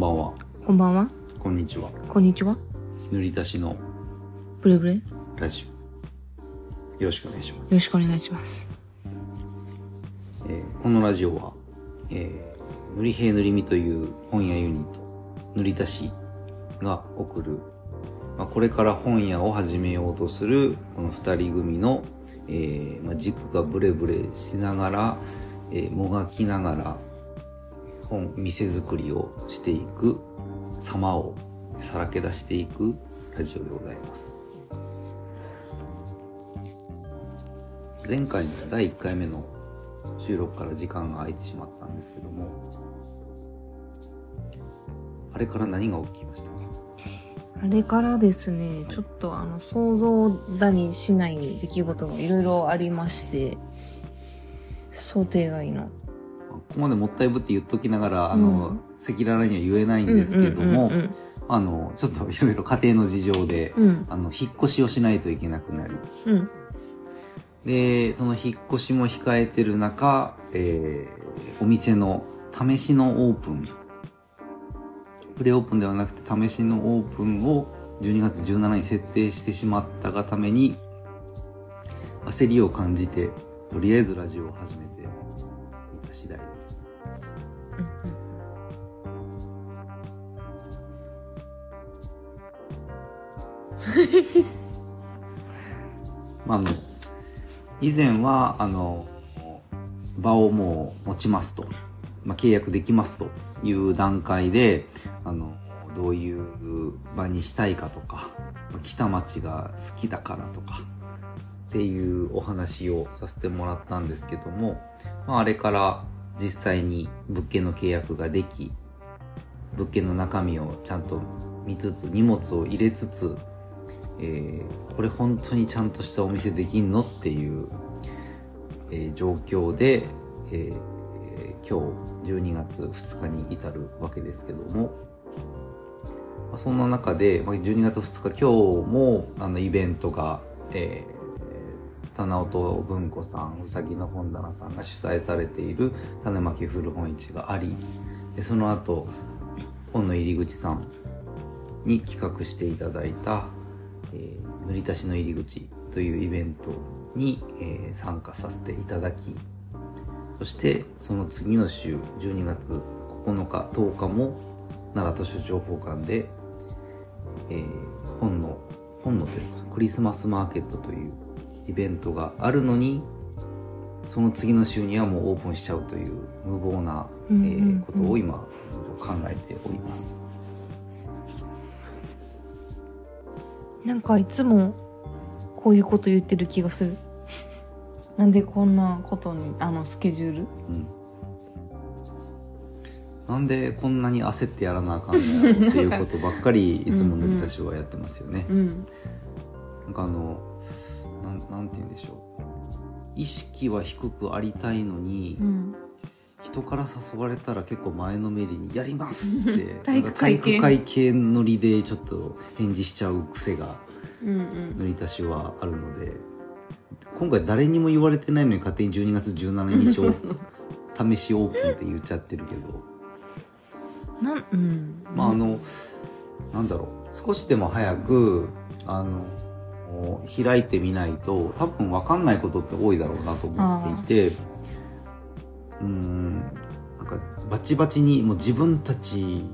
んばんは。こんばんは。こんにちは。こんにちは。塗り出しのブレブレ。よラジオ。よろしくお願いします。ろしくお願いします。えーこのラジオは、えー、塗り平塗りみという本屋ユニット、塗り出しが送る、まあ、これから本屋を始めようとするこの二人組の、えーまあ、軸がブレブレしながら、えーもがきながら本、店作りをしていく様をさらけ出していくラジオでございます。前回の第1回目の収録から時間が空いてしまったんですけどもあれから何が起きましたか？あれからですね、ちょっとあの、想像だにしない出来事がいろいろありまして、想定外の。ここまでもったいぶって言っときながらあのうん赤裸々には言えないんですけども、あのちょっといろいろ家庭の事情で、うんうん。あの引っ越しをしないといけなくなりうん。うん。でその引っ越しも控えてる中、えーお店の試しのオープンプレオープンではなくて試しのオープンを12月17日に設定してしまったがために焦りを感じてとりあえずラジオを始めてみた次第です まあ、の以前はあの場をもう持ちますと、まあ、契約できますという段階であのどういう場にしたいかとかまあ北町が好きだからとかっていうお話をさせてもらったんですけども、まあ、あれから実際に物件の契約ができ物件の中身をちゃんと見つつ荷物を入れつつえーこれ本当にちゃんとしたお店できんのっていう、えー状況で、え今日12月2日に至るわけですけども、まあそんな中で、まあ、12月2日今日もあのイベントが、えー棚音文庫さんうさぎの本棚さんが主催されている種まき古本市がありでその後本の入り口さんに企画していただいたえー塗り足しの入り口というイベントに、えー参加させていただきそしてその次の週12月9日10日も奈良図書情報館で、えー本の本のというかクリスマスマーケットというイベントがあるのにその次の週にはもうオープンしちゃうという無謀な、えことを今考えております。なんかいつもこういうこと言ってる気がする。なんでこんなことに、あの、スケジュール？うんなんでこんなに焦ってやらなあかんのやろっていうことばっかりいつも塗り出しはやってますよね。うん。なんかあのなんなんて言うんでしょう意識は低くありたいのに、うん。人から誘われたら結構前のめりに「やります!」って体育会系育会系ノリでちょっと返事しちゃう癖がうんうん。塗り足しはあるので今回誰にも言われてないのに勝手に12月17日を試しオープンって言っちゃってるけど。なん、うん。まああのなんだろう少しでも早くあの開いてみないと多分分かんないことって多いだろうなと思っていてうーんなんかバチバチにもう自分たち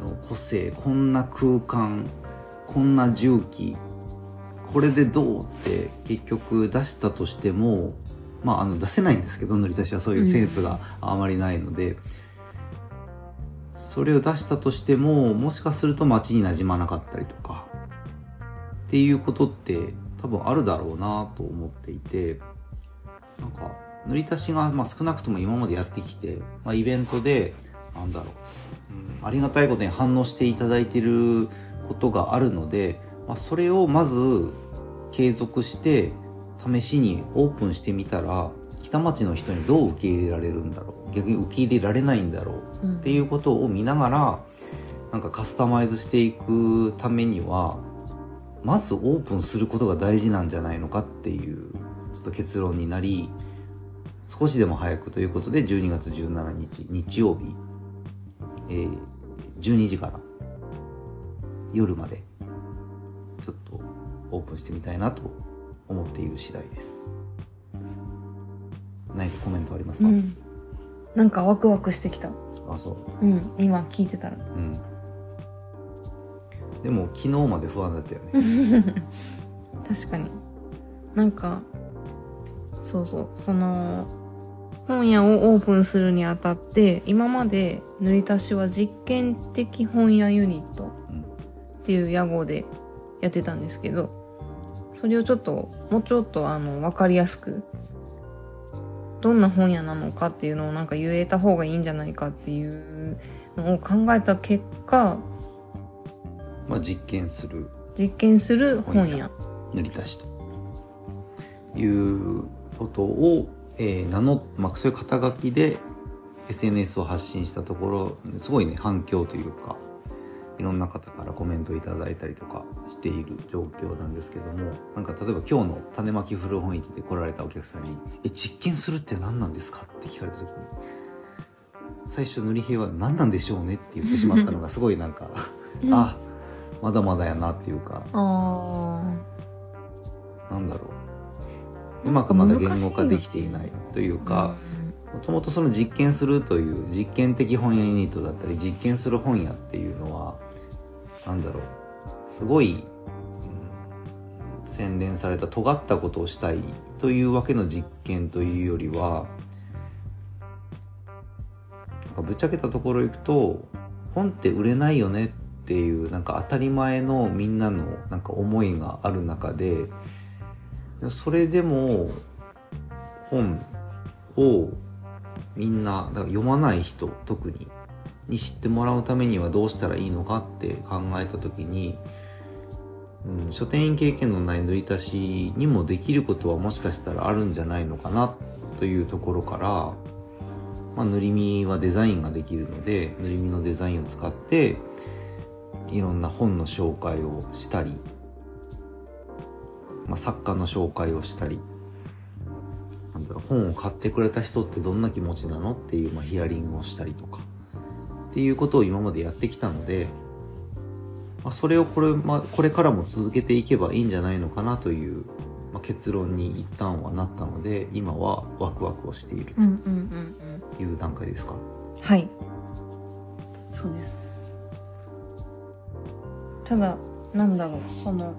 の個性こんな空間こんな重機これでどうって結局出したとしてもまああの出せないんですけど塗り出しはそういうセンスがあまりないので。それを出したとしてももしかすると街に馴染まなかったりとかっていうことって多分あるだろうなと思っていてなんか塗り足しが、まあ、少なくとも今までやってきて、まあ、イベントでなんだろう、うん。ありがたいことに反応していただいていることがあるので、まあ、それをまず継続して試しにオープンしてみたら北町の人にどう受け入れられるんだろう逆に受け入れられないんだろううん。っていうことを見ながらなんかカスタマイズしていくためにはまずオープンすることが大事なんじゃないのかっていうちょっと結論になり少しでも早くということで12月17日日曜日、えー12時から夜までちょっとオープンしてみたいなと思っている次第です何かコメントありますか、うん。なんかワクワクしてきた。あそうん。今聞いてたら。ううんでも昨日まで不安だったよね 確かに。なんか、そうそう。その、本屋をオープンするにあたって、今まで塗り足しは実験的本屋ユニットうんっていう屋号でやってたんですけど、それをちょっと、もうちょっとあの、わかりやすく、どんな本屋なのかっていうのをなんか言えた方がいいんじゃないかっていうのを考えた結果、まあ実験する実験する本屋。塗り足しということを、えー名の、まあ、そういう肩書きで SNS を発信したところすごいね反響というかいろんな方からコメントいただいたりとかしている状況なんですけどもなんか例えば今日の種まき古本市で来られたお客さんに「え実験するって何なんですか?」って聞かれた時に最初塗り平は何なんでしょうね？って言ってしまったのがすごいなんかあまだまだやなっていうかあなんだろううまくまだ言語化できていないというあ。かもともとその実験するという実験的本屋ユニットだったり実験する本屋っていうのはなんだろうすごい、うん洗練された尖ったことをしたいというわけの実験というよりはなんかぶっちゃけたところ行くと本って売れないよねっていうなんか当たり前のみんなのなんか思いがある中でそれでも本をみんなだから読まない人特にに知ってもらうためにはどうしたらいいのかって考えた時に、うん、書店員経験のない塗り足しにもできることはもしかしたらあるんじゃないのかなというところから、まあ、塗り身はデザインができるので塗り身のデザインを使っていろんな本の紹介をしたり、まあ、作家の紹介をしたりなんだろう本を買ってくれた人ってどんな気持ちなのっていう、まあ、ヒアリングをしたりとかっていうことを今までやってきたので、まあ、それをこれ,、まあ、これからも続けていけばいいんじゃないのかなという、まあ、結論に一旦はなったので今はワクワクをしているうんうんうんうん。という段階ですか、はい。そうです。ただ、なんだろう、その、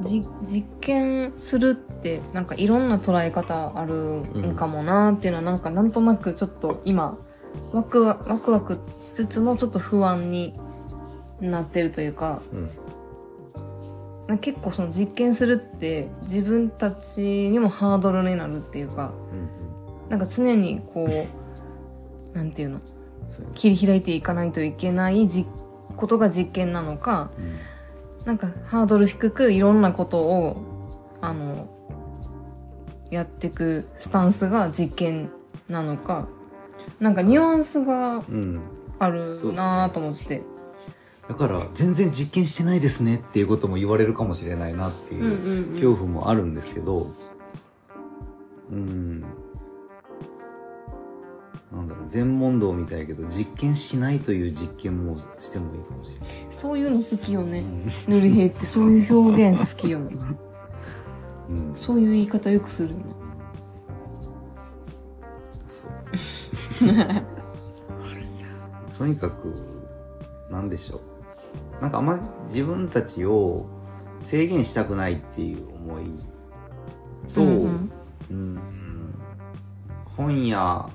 じ、実験するって、なんかいろんな捉え方あるんかもなーっていうのは、なんかなんとなくちょっと今、ワクワワクワクしつつもちょっと不安になってるというか、うん。結構その実験するって自分たちにもハードルになるっていうか、うんなんか常にこう、なんていうの、切り開いていかないといけないじことが実験なのか、うんなんかハードル低くいろんなことを、あの、やっていくスタンスが実験なのか、なんかニュアンスがうん、あるなぁと思って。だから全然実験してないですねっていうことも言われるかもしれないなっていううんうんうん。恐怖もあるんですけど。うんなんだろう全問答みたいやけど実験しないという実験もしてもいいかもしれない、そういうの好きよね。うん。塗り平って。そういう表現好きよね。うん、そういう言い方よくするよね。そう。とにかくなんでしょう。なんかあんま自分たちを制限したくないっていう思いと、うんうん。うん。本屋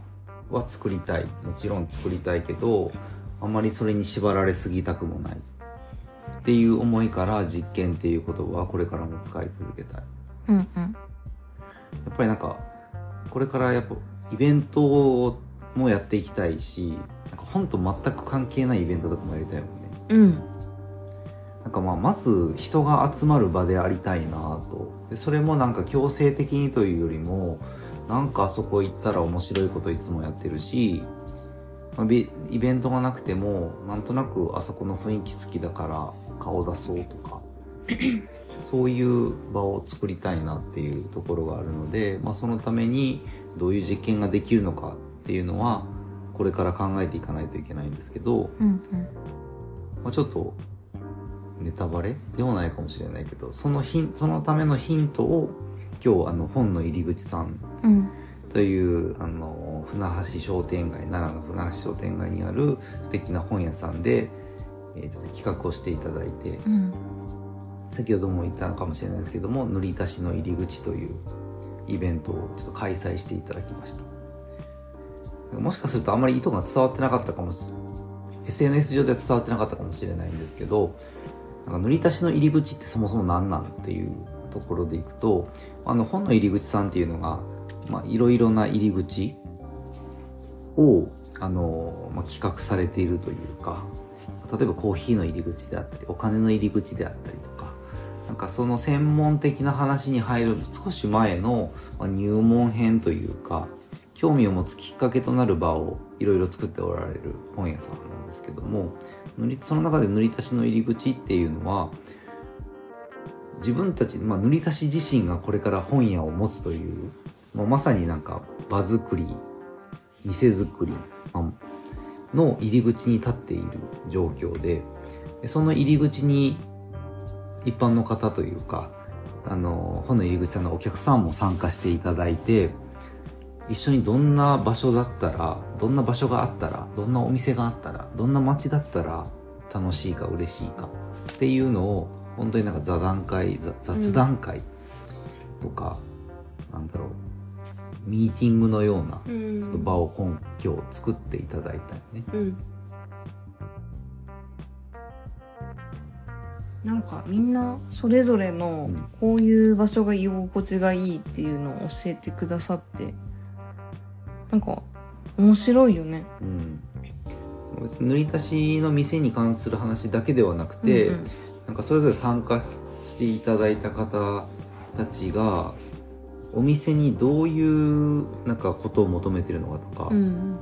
は作りたい。もちろん作りたいけどあまりそれに縛られすぎたくもない。っていう思いから実験っていう言葉はこれからも使い続けたい。うんうん。やっぱりなんかこれからやっぱイベントもやっていきたいしなんか本と全く関係ないイベントとかもやりたいもんね。うん。なんかまあまず人が集まる場でありたいなと。でそれもなんか強制的にというよりもなんかあそこ行ったら面白いこといつもやってるし、まあ、ビイベントがなくてもなんとなくあそこの雰囲気好きだから顔出そうとか そういう場を作りたいなっていうところがあるので、まあ、そのためにどういう実験ができるのかっていうのはこれから考えていかないといけないんですけど、うんまあ、ちょっとネタバレではないかもしれないけどそのヒンそのためのヒントを今日あの本の入り口さんうん。うんというあの船橋商店街奈良の船橋商店街にある素敵な本屋さんで、えーちょっと企画をしていただいてうん。先ほども言ったかもしれないですけども塗り足しの入り口というイベントをちょっと開催していただきました。もしかするとあんまり意図が伝わってなかったかもし SNS 上では伝わってなかったかもしれないんですけどなんか塗り足しの入り口ってそもそも何なんっていうところでいくとあの本の入り口さんっていうのがいろいろな入り口をあの、まあ、企画されているというか例えばコーヒーの入り口であったりお金の入り口であったりとかなんかその専門的な話に入る少し前の入門編というか興味を持つきっかけとなる場をいろいろ作っておられる本屋さんなんですけどもその中で塗り足しの入り口っていうのは自分たち、まあ、塗り足し自身がこれから本屋を持つという、まあ、まさになんか場作り店作り、の入り口に立っている状況でその入り口に一般の方というかあの本の入り口さんのお客さんも参加していただいて一緒にどんな場所だったらどんな場所があったらどんなお店があったらどんな街だったら楽しいか嬉しいかっていうのを本当になんか座談会ざ雑談会とか、なんだろうミーティングのようなうん。ちょっと場を今今日作っていただいたよね。うん。なんかみんなそれぞれのうん。こういう場所が居心地がいいっていうのを教えてくださってなんか面白いよね。うん。別に塗り足しの店に関する話だけではなくて、うんうんなんかそれぞれ参加していただいた方たちがお店にどういうなんかことを求めてるのかとか、うん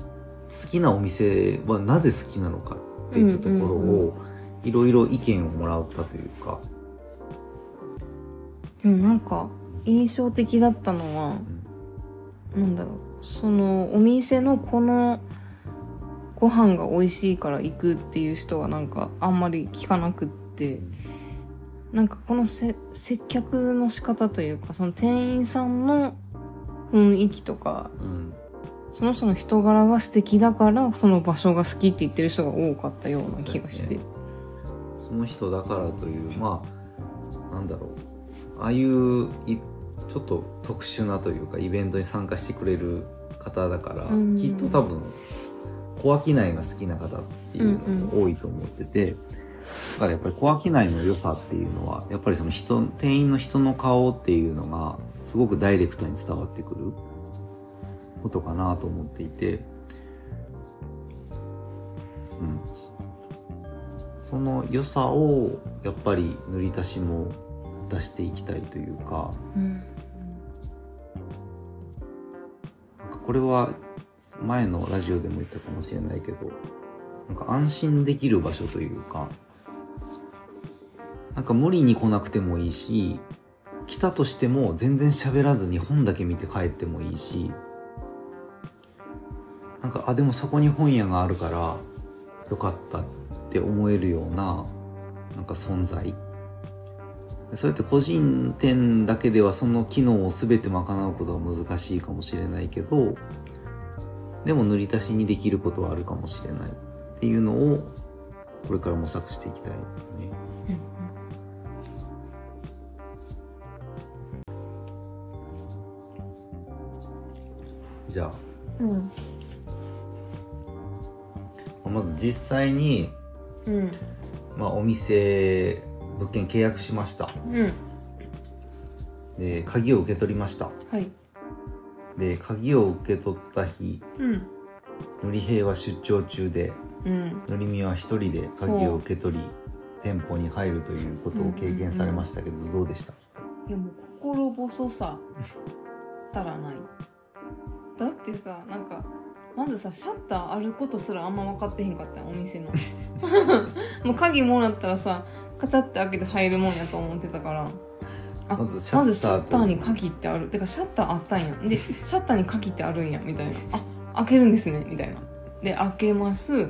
好きなお店はなぜ好きなのかっていったところうんうんをいろいろ意見をもらったというか、でもなんか印象的だったのはなんだろう。そのお店のこのご飯が美味しいから行くっていう人はなんかあんまり聞かなくってなんかこのせ接客の仕方というかその店員さんの雰囲気とかうんその人の人柄が素敵だからその場所が好きって言ってる人が多かったような気がして。その人だからというまあなんだろう。ああいういちょっと特殊なというかイベントに参加してくれる方だから、うん。きっと多分小商いが好きな方っていうのも多いと思ってて、だからやっぱり小商いの良さっていうのはやっぱりその人店員の人の顔っていうのがすごくダイレクトに伝わってくる。ことかなと思っていて、うん、その良さをやっぱり塗り足しも出していきたいというか。うんなんかこれは前のラジオでも言ったかもしれないけどなんか安心できる場所というか。なんか無理に来なくてもいいし来たとしても全然喋らずに本だけ見て帰ってもいいしなんかあでもそこに本屋があるからよかったって思えるようななんか存在そうやって個人店だけではその機能を全て賄うことは難しいかもしれないけどでも塗り足しにできることはあるかもしれないっていうのをこれから模索していきたいよね。じゃあ。うん。まず実際に、うん。まあ、お店物件契約しました。うん。で鍵を受け取りました。はい。で鍵を受け取った日うん。のり平は出張中でうん。のりみは一人で鍵を受け取り店舗に入るということを経験されましたけど、どうでした？いやもう心細さたらない。だってさなんかまずさシャッターあることすらあんま分かってへんかったよお店の。もう鍵もらったらさカチャって開けて入るもんやと思ってたから。あまずシャッターに鍵ってあるてかシャッターあったんや。でシャッターに鍵ってあるんや。みたいな。あ開けるんですね。みたいな。で開けます。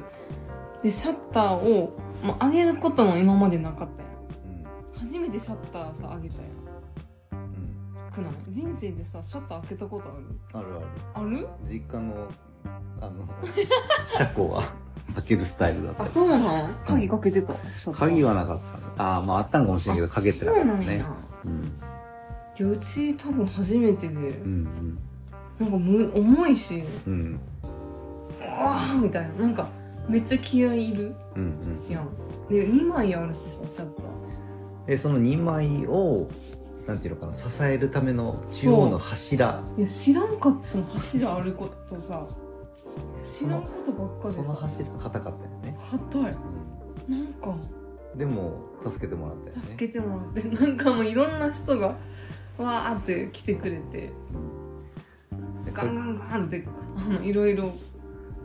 でシャッターを、まあ、上げることも今までなかったや。ん。初めてシャッターさ上げたやんうんうん。少ない人生でさシャッター開けたことある？あるある。ある？実家のあの 車庫は開けるスタイルだった。あそうなん。鍵かけてた？鍵はなかったああまああったんかもしれんけどかけてなかったね。そうなんいやうち多分初めてで、うんなんかむ重いし。うん。うんうわーみたいな。なんかめっちゃ気合いいる？うんうん。や。んで2枚あるしさシャッター。でその2枚をなんていうのかな支えるための中央の柱。いや知らんかったその柱あることさ。知らんことばっかその柱硬かったよね、硬い。なんか。うん、でも助けてもらったよね。助けてもらって。なんかもういろんな人がわーって来てくれて。でガンガンガンってあのいろいろ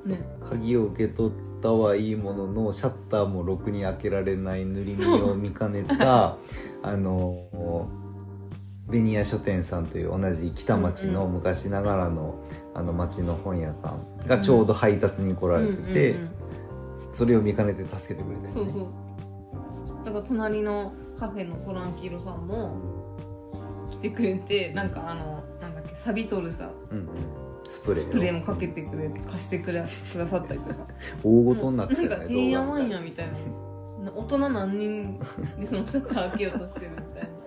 ね。鍵を受け取ったはいいもののシャッターもろくに開けられない塗り目を見かねたあのベニヤ書店さんという同じ北町のうん昔ながらのあの町の本屋さんがちょうど配達に来られてて、それを見かねて助けてくれて、ね、そうそう。だから隣のカフェのトランキーロさんも来てくれてなんかあのなんだっけサビ取るさうんうん、スプレーを。スプレーもかけてくれて貸してくれくださったりとか。大ごとになってたなんかよねてんやわんやみたいな。な大人何人でそのシャッター開けようとしてるみたいなな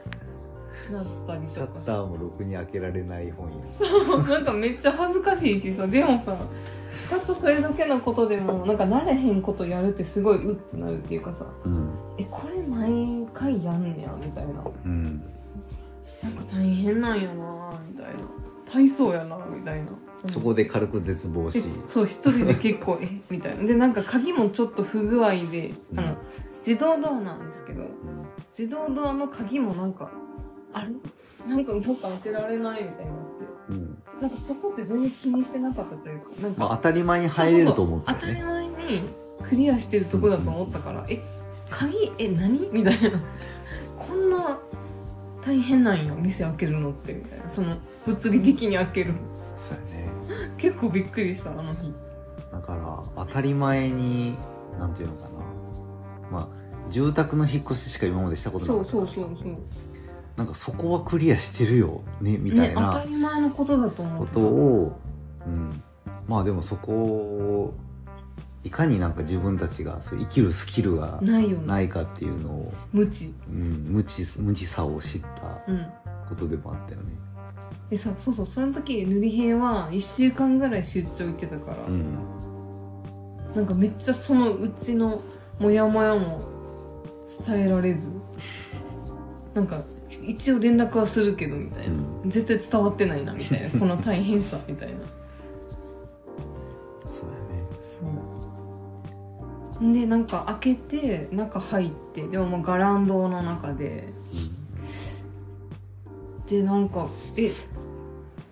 ったりシャッターもろくに開けられない本屋そう。なんかめっちゃ恥ずかしいしさでもさたったそれだけのことでもなんか慣れへんことやるってすごいうってなるっていうかさうん。えこれ毎回やんねやみたいな。うん。なんか大変なんやなみたいな。体操やなみたいな。そこで軽く絶望えしそう一人で結構 えみたいな。でなんか鍵もちょっと不具合であの自動ドアなんですけど自動ドアの鍵もなんかあれなんかどっか開けられないみたいになって。うんうんなんかそこって全然気にしてなかったというかなんか、まあ、当たり前に入れると思ってそうたよね。そうそう当たり前にクリアしてるとこだと思ったから、え鍵え何？みたいな。こんな大変なんや店開けるのってみたいな。その物理的に開けるそうやね。結構びっくりしたあの日。だから当たり前になんていうのかな。まあ住宅の引っ越ししか今までしたことなそうかったからさ。そうそうそうなんかそこはクリアしてるよねみたね当いなたり前のことだと思ってた。ことを、うん、まあでもそこをいかになんか自分たちがそう生きるスキルがないかっていうのを、無知。うん、無知無知さを知ったうん。ことでもあったよね。でさそうそうその時塗り平は1週間ぐらい出張行ってたから、うん。なんかめっちゃそのうちのモヤモヤも伝えられずなんか一応連絡はするけどみたいな、うん。絶対伝わってないなみたいな。この大変さみたいな。そうだよね。そう。でなんか開けて中入ってでももうガランドの中で。でなんかえ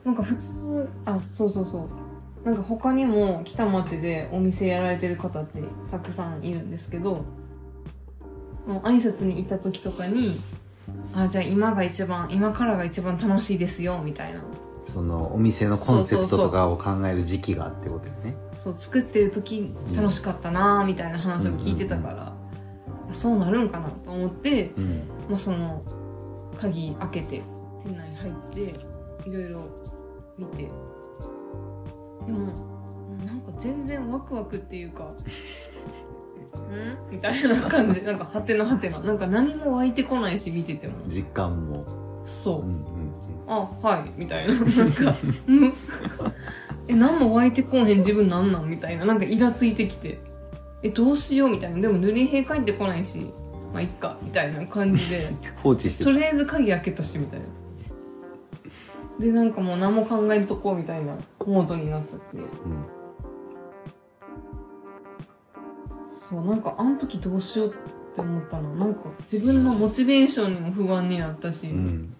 なんか普通あそうそうそう。なんか他にも北町でお店やられてる方ってたくさんいるんですけどもう挨拶に行った時とかにあじゃあ今が一番今からが一番楽しいですよみたいな。そのお店のコンセプトとかを考える時期がってことよね。そう作ってる時楽しかったなーみたいな話を聞いてたから、あそうなるんかなと思ってうん。もうその鍵開けて店内入っていろいろ見て。でもなんか全然ワクワクっていうか ん？みたいな感じ。なんかはてなはてななんか何も湧いてこないし見てても。実感も。そう、うんうんあはい。みたいな。なんかむ え何も湧いてこんへん自分なんなん？みたいな。なんかイラついてきて。えどうしよう？みたいな。でも塗り平帰ってこないし。まあいっか。みたいな感じで。放置してる。とりあえず鍵開けたしみたいな。でなんかもう何も考えんとこうみたいなモードになっちゃって。うんそうなんかあの時どうしようって思ったの。なんか自分のモチベーションにも不安になったし、うん。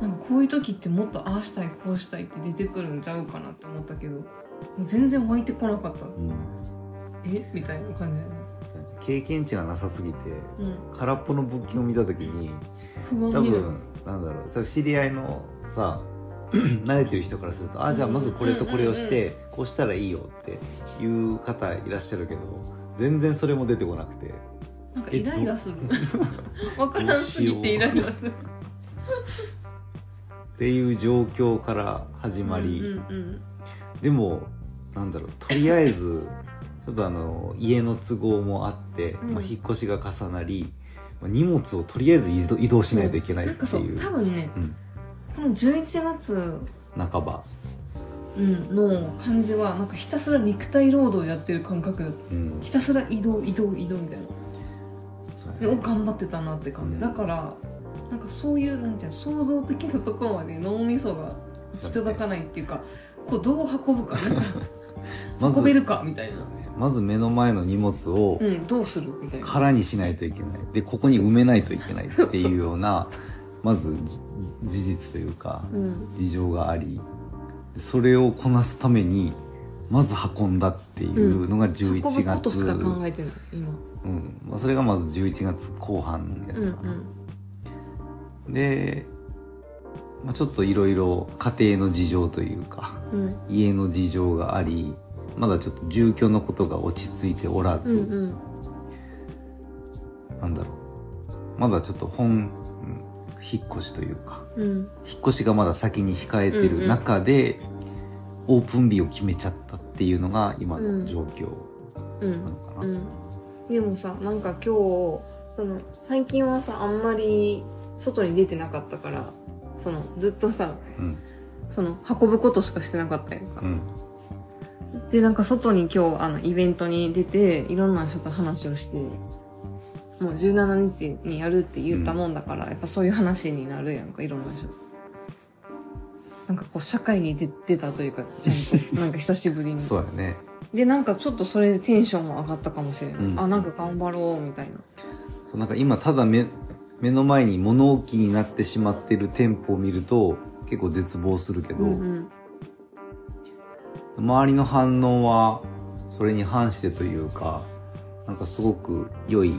なんかこういう時ってもっとああしたいこうしたいって出てくるんちゃうかなって思ったけどもう全然湧いてこなかった。うん。え？みたいな感じで、経験値がなさすぎてうん、空っぽの物件を見た時に多分なんだろう多分知り合いのさ 慣れてる人からするとあじゃあまずこれとこれをしてこうしたらいいよっていう方いらっしゃるけど全然それも出てこなくて。なんかイライラする。わからんすぎてイライラする。っていう状況から始まり、うんうんでもなんだろうとりあえず ちょっとあの家の都合もあって、うん。まあ、引っ越しが重なりまあ荷物をとりあえず移動移動しないといけないなんかそうっていう多分ねうん、この11月半ば、うんの感じはなんかひたすら肉体労働やってる感覚。だったうん、ひたすら移動移動移動みたいな。でおそうやね。頑張ってたなって感じ、うん。だからなんかそういうなんていうの創造的なところまで脳みそが行き届かないっていうかこうどう運ぶかね。まず運べるかみたいな。まず目の前の荷物をうんどうするみたいな。空にしないといけない。でここに埋めないといけないっていうようなまずじ事実というかうん。事情がありそれをこなすためにまず運んだっていうのが11運ぶこと月、しか考えてない今。うん。まあ、それがまず11月後半やうんったかな、で、まあ、ちょっといろいろ家庭の事情というかうん。うん家の事情がありまだちょっと住居のことが落ち着いておらず、うんうん。なんだろう。まだちょっと本、うん引っ越しというか。うん。引っ越しがまだ先に控えてる中で、オープン日を決めちゃったっていうのが今の状況うん。なのかな、うん。でもさなんか今日その最近はさあんまり外に出てなかったからそのずっとさうん。その運ぶことしかしてなかったやんか、うん。でなんか外に今日あのイベントに出ていろんな人と話をしてもう17日にやるって言ったもんだから、やっぱそういう話になるやんかいろんな人。なんかこう社会に出出たというかちゃんと なんか久しぶりに。そうやね。でなんかちょっとそれでテンションも上がったかもしれない、うん。あなんか頑張ろうみたいな。そうなんか今ただ目目の前に物置になってしまってる店舗を見ると結構絶望するけど、うんうん。周りの反応はそれに反してというかなんかすごく良い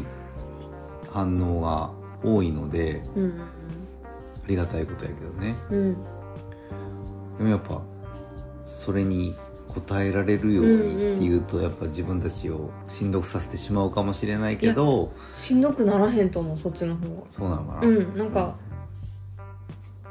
反応が多いのでうんありがたいことやけどね。うんうんでもやっぱそれに応えられるようにっていうとやっぱ自分たちをしんどくさせてしまうかもしれないけどしんどくならへんと思うそっちの方がそうなのかな。うんなんか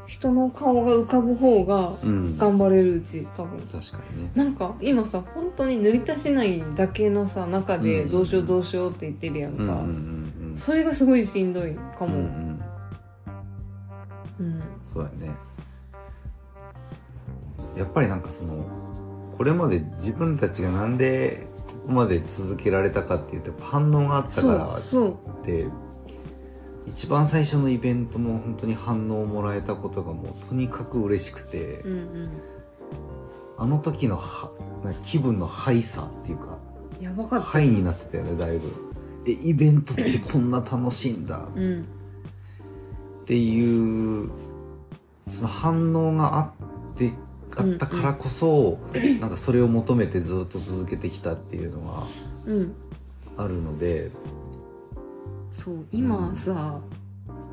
人の顔が浮かぶ方がうん。頑張れるうち多分。確かにね。なんか今さ本当に塗り足しないだけのさ中でうん。どうしようどうしようって言ってるやんか、うんうんうんそれがすごいしんどいかうんうんうも、ん。うん。そうやね。やっぱりなんかそのこれまで自分たちがなんでここまで続けられたかっていうと反応があったからって一番最初のイベントも本当に反応をもらえたことがもうとにかく嬉しくて、うんうん。あの時のはな気分のハイさっていうかやばかった、ハイになってたよねだいぶえイベントってこんな楽しいんだ。うん。っていうその反応があってあったからこそ、なんかそれを求めてずっと続けてきたっていうのうん。があるので。そう今さ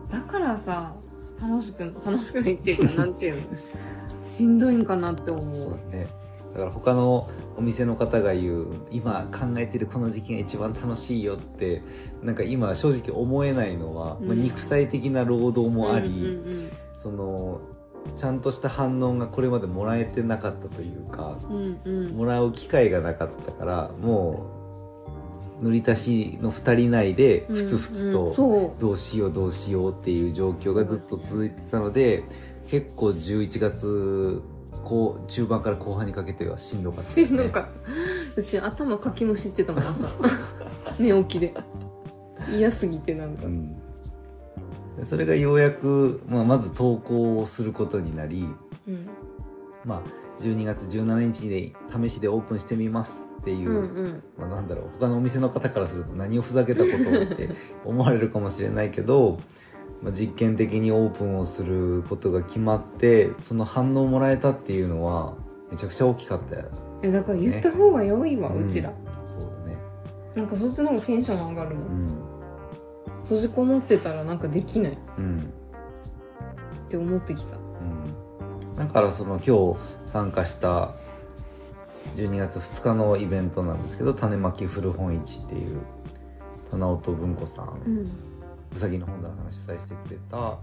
だからさ楽しく楽しくないっていうかなんていうの？しんどいんかなって思う。ねだから他のお店の方が言う今考えてるこの時期が一番楽しいよってなんか今正直思えないのは、まあ、うん肉体的な労働もあり、うんうんそのちゃんとした反応がこれまでもらえてなかったというかうんうん。うんもらう機会がなかったからもう塗り足しの2人内でふつふつうんう。んとそどうしようどうしようっていう状況がずっと続いてたので結構11月こう中盤から後半にかけてはしんどかうった、しんどかった。うち頭かきむしってたもん朝。寝起きで。嫌すぎてなんか。うん。でそれがようやく、まあ、まず投稿をすることになり、うん。まあ、12月17日で試しでオープンしてみますっていう、うんうん。まあ、なんだろう他のお店の方からすると何をふざけたことをって思われるかもしれないけど、まあ、実験的にオープンをすることが決まってその反応をもらえたっていうのはめちゃくちゃ大きかったよ。えだから言った方が良いわ、ねうちら。そうだね。なんかそっちの方がテンション上がるもうん。ん閉じこもってたらなんかできない。っうん。て思ってきた。うん。だからその今日参加した12月2日のイベントなんですけど種まき古本市っていう棚音文庫さん、うさぎの本棚さんが主催してくれた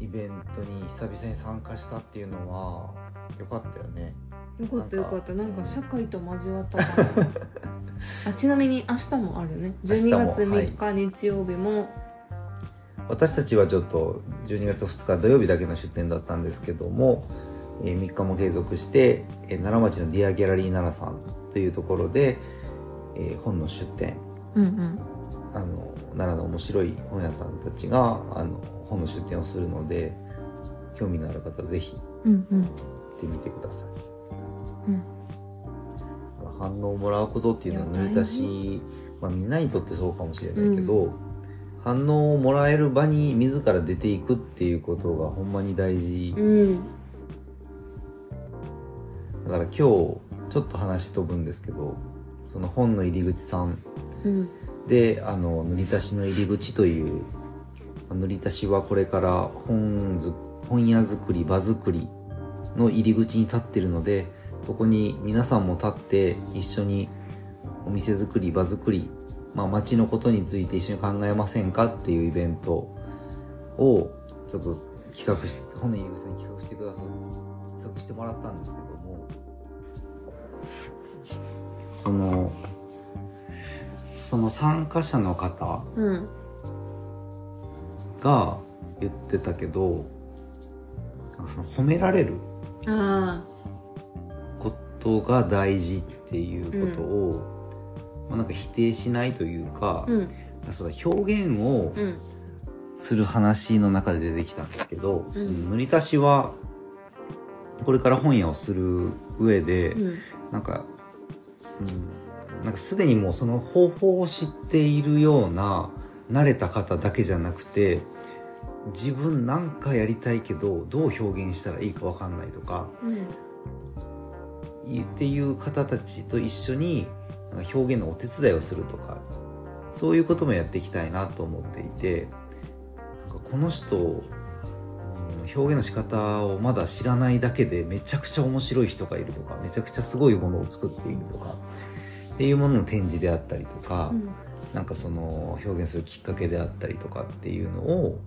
イベントに久々に参加したっていうのは良かったよね。よかったよか。った。なんか社会と交わった あちなみに明日もあるね。12明日も月3日日曜日も、私たちはちょっと12月2日土曜日だけの出店だったんですけども、えー3日も継続して、えー奈良町のディアギャラリー奈良さんというところで、えー本の出店うんうんあの奈良の面白い本屋さんたちがあの本の出店をするので興味のある方はぜひ行うんうん。ってみてください。うん。反応をもらうことっていうのは抜いたし、まあ、みんなにとってそうかもしれないけど、反応をもらえる場に自ら出ていくっていうことがほんまに大事、うん。だから今日ちょっと話飛ぶんですけどその本の入り口さん。うんであの塗り足しの入り口という塗り足しはこれから本ず本屋作り場作りの入り口に立ってるのでそこに皆さんも立って一緒にお店作り場作り、まあ、街のことについて一緒に考えませんかっていうイベントをちょっと企画し本の入り口さんに企画してくださ企画してもらったんですけどもそのその参加者の方うん。が言ってたけどなんかその褒められるあことが大事っていうことを、まあ、なんか否定しないというかあ、うん。その表現をうん。する話の中で出てきたんですけど、うん。その塗り足しはこれから本屋をする上で、うん。なんか、うん、なんかすでにもうその方法を知っているような慣れた方だけじゃなくて自分なんかやりたいけどどう表現したらいいかわかんないとかうん。いっていう方たちと一緒になんか表現のお手伝いをするとかそういうこともやっていきたいなと思っていてなんかこの人うん表現の仕方をまだ知らないだけでめちゃくちゃ面白い人がいるとかめちゃくちゃすごいものを作っているとかっていうものの展示であったりとか、うん。なんかその表現するきっかけであったりとかっていうのを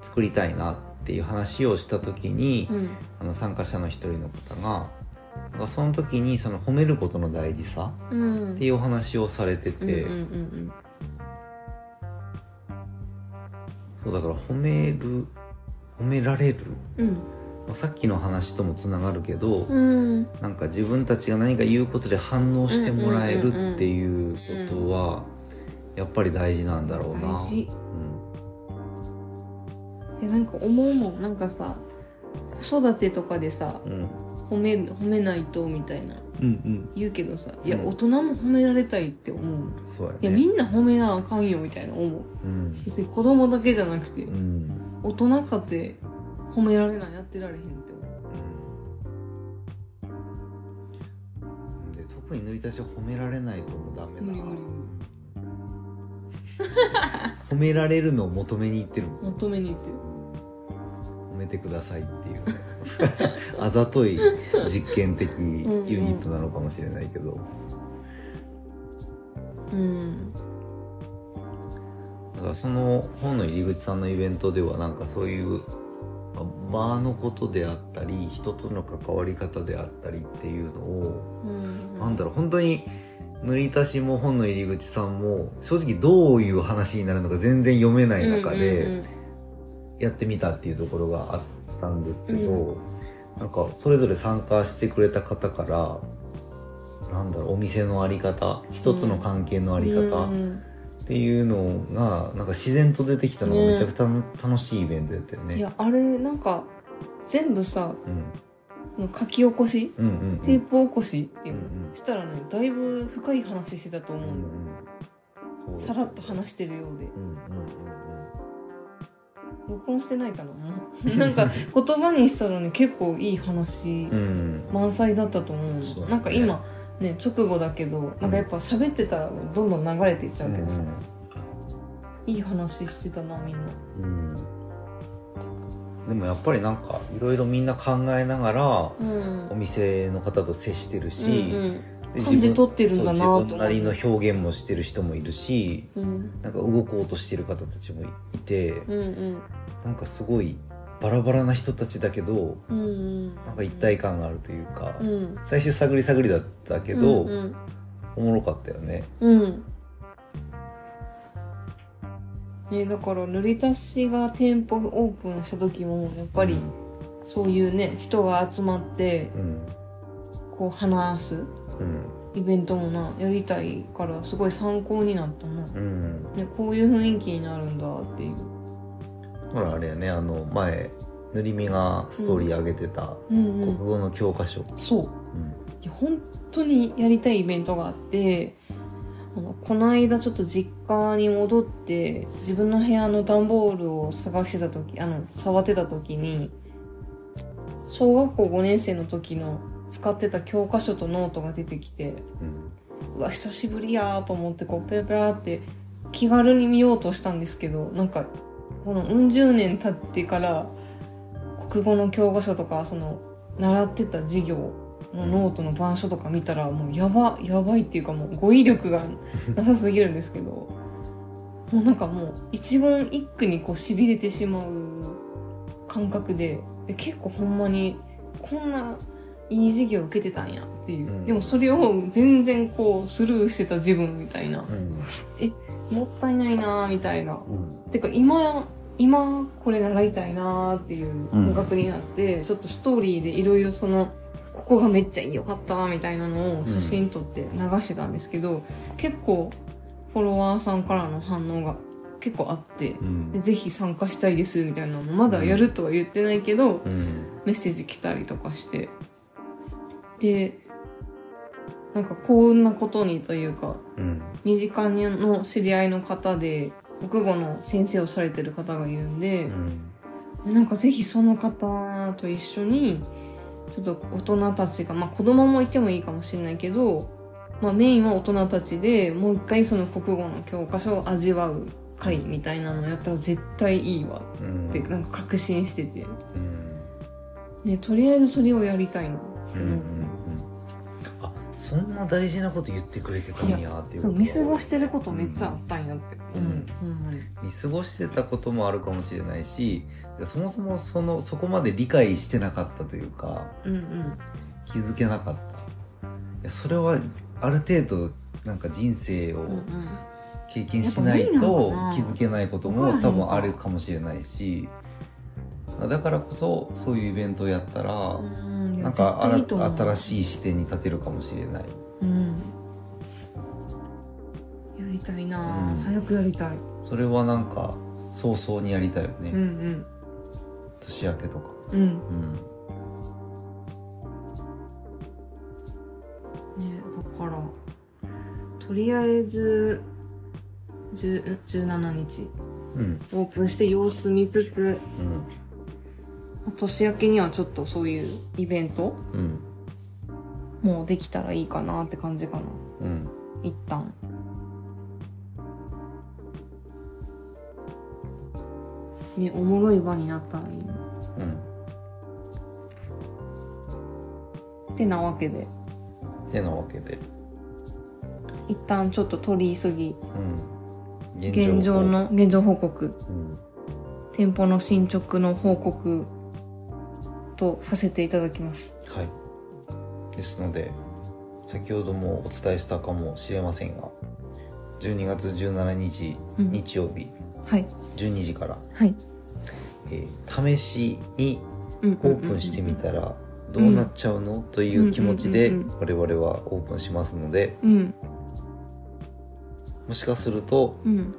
作りたいなっていう話をした時に、うん。あの参加者の一人の方がなんかその時にその褒めることの大事さうん。っていうお話をされてて、そうだから褒める褒められる、うんまあ、さっきの話ともつながるけど、うん。なんか自分たちが何か言うことで反応してもらえるっていうことはやっぱり大事なんだろうな。大事。うん。なんか思うもん。なんかさ子育てとかでさうん。褒め褒めないとみたいな。うん。言うけどさいやうん。大人も褒められたいって思う。そうやね。いやみんな褒めなあかんよみたいな思う。うん。別に子供だけじゃなくて。うん。大人かって褒められないやってられへんってう。ん。で特に塗り足しを褒められないともうダメだ思う無理無理無 褒められるのを求めに行ってるもん。理求めに行ってる。褒めてくださいっていう。あざとい実験的ユニットなのかもしれないけど。うん。だからその本の入り口さんのイベントではなんかそういうまあ場のことであったり人との関わり方であったりっていうのをうん。なんだろう本当に塗り足しも本の入り口さんも正直どういう話になるのか全然読めない中でやってみたっていうところがあったんですけど、うなんかそれぞれ参加してくれた方からなんだろうお店のあり方人との関係のありうん方うんっていうのがなんか自然と出てきたのがね。めちゃくちゃ楽しいイベントだったよね。いやあれなんか全部さうん。書き起こし？うんうんうん。テープ起こしっていうの、うんうん。したらねだいぶ深い話してたと思う、うんうんさらっと話してるようで。うんうん録音してないかな？なんか 言葉にしたらね結構いい話うん。うんうん満載だったと思ううだね。なんか今ね直後だけどなんかやっぱ喋ってたらどんどん流れていっちゃうけどさ、いい話してたなみんな。うん。うんでもやっぱりなんかいろいろみんな考えながらうん。お店の方と接してるし、うんうん。で感じ取ってるんだなと自分なりの表現もしてる人もいるしうん。なんか動こうとしてる方たちもいてうんうん。なんかすごいバラバラな人たちだけどうんうん。なんか一体感があるというか、うん。最初探り探りだったけど、うんおもろかったよね。うん、うんね、だから塗り足しが店舗オープンした時もやっぱりそういうね人が集まってうん。こう話すうん。イベントもなやりたいからすごい参考になったな、うん。ね、こういう雰囲気になるんだっていうほらあれやねあの前塗りみがストーリー上げてたうん。うん国語の教科書、そう。うん。いや本当にやりたいイベントがあってあのこの間ちょっと実家に戻って自分の部屋の段ボールを探してた時あの触ってた時に小学校5年生の時の使ってた教科書とノートが出てきてうん。うわ久しぶりやーと思ってこうペラペラって気軽に見ようとしたんですけどなんかこのうん十年経ってから国語の教科書とかその習ってた授業のノートの板書とか見たらもうやばやばいっていうかもう語彙力がなさすぎるんですけどもうなんかもう一言一句にこう痺れてしまう感覚でえ結構ほんまにこんないい授業受けてたんやっていう、うん。でもそれを全然こうスルーしてた自分みたいな。うん。もったいないなーみたいな。うん。てか今今これ習いたいなーっていう感覚になって、ちょっとストーリーでいろいろそのここがめっちゃ良かったみたいなのを写真撮って流してたんですけど、結構フォロワーさんからの反応が結構あってうん。でぜひ参加したいですみたいなのまだやるとは言ってないけど、うん。メッセージ来たりとかして。でなんかこんなことにというかうん。身近の知り合いの方で国語の先生をされてる方がいるんでう、ん。なんかぜひその方と一緒にちょっと大人たちがまあ子供もいてもいいかもしれないけど、まあ、メインは大人たちでもう一回その国語の教科書を味わう会みたいなのやったら絶対いいわうん。ってなんか確信してて、うん。ね、とりあえずそれをやりたいの。うんそんな大事なこと言ってくれてたんやっていう見過ごしてることめっちゃあったんやって。ううん。見過ごしてたこともあるかもしれないしそもそもそのそこまで理解してなかったというかうんうん。気づけなかったいやそれはある程度なんか人生を。経験しないと気づけないことも多分あるかもしれないしだからこそそういうイベントをやったらうんなんかあら新しい視点に立てるかもしれない。うん。やりたいな。ぁ、うん。早くやりたい。それはなんか早々にやりたいよね、うんうん。年明けとか。うん。うん。ねだから、とりあえず、10 17日、うん。オープンして様子見つつ、うん年明けにはちょっとそういうイベントうん。もうできたらいいかなって感じかな。うん。一旦。ね、おもろい場になったらいいな。うん。ってなわけで、てなわけで、一旦ちょっと取り急ぎ、うん、現状の、現状報告、うん。店舗の進捗の報告とさせていただきます。はいですので先ほどもお伝えしたかもしれませんが12月17日、うん日曜日はい。12時から、はい。えー試しにうんオープンしてみたらどうなっちゃうの、という気持ちでうんうんうん我々はオープンしますのでうん。もしかするとうん。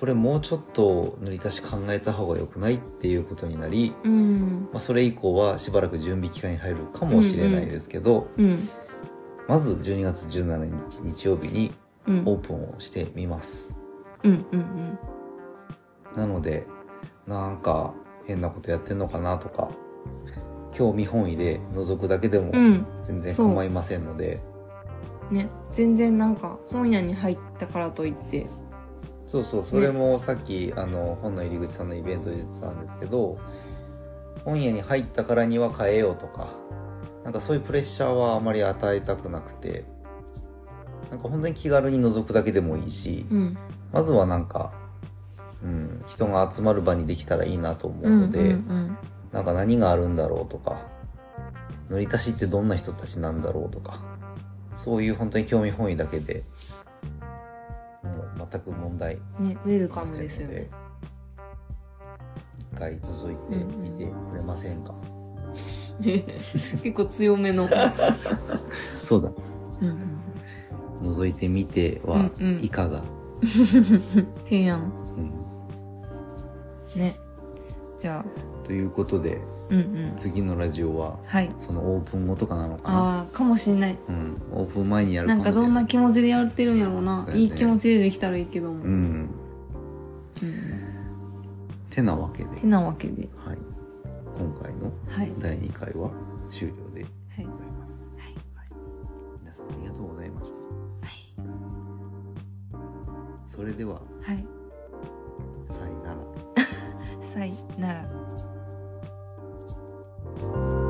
これもうちょっと塗り足し考えた方が良くないっていうことになり、うん。まあ、それ以降はしばらく準備期間に入るかもしれないですけど、うん。まず12月17日日曜日にうん。オープンをしてみます。うん。うん。なので、なんか変なことやってんのかなとか、興味本位で覗くだけでもうん。全然構いませんので、ね。全然なんか、本屋に入ったからといって、そうそう、それもさっき、あの、本の入り口さんのイベントで言ってたんですけど、本屋に入ったからには変えようとかなんかそういうプレッシャーはあまり与えたくなくてなんか本当に気軽に覗くだけでもいいし、うん。まずはなんか、うん、人が集まる場にできたらいいなと思うので、うんうんなんか何があるんだろうとか塗り足しってどんな人たちなんだろうとかそういう本当に興味本位だけで全く問題うんねウェルカムですよね。一回覗いてみてくれませんか、結構強めの、そうだ。うん覗いてみてはうんうん。いかが、うん、提案。うん。ね。じゃあ。ということでうんうん。次のラジオははい。そのオープン後とかなのかな、ああかもしんない。うん、オープン前にやるかなんかもしれない。どんな気持ちでやってるんやろうな。そうやね。いい気持ちでできたらいいけども、ううん。ん。てなわけで、てなわけで。はい、今回のはい。第2回は終了ではいございます、はい。皆さんありがとうございました、それでははい。さよなら。さいなら you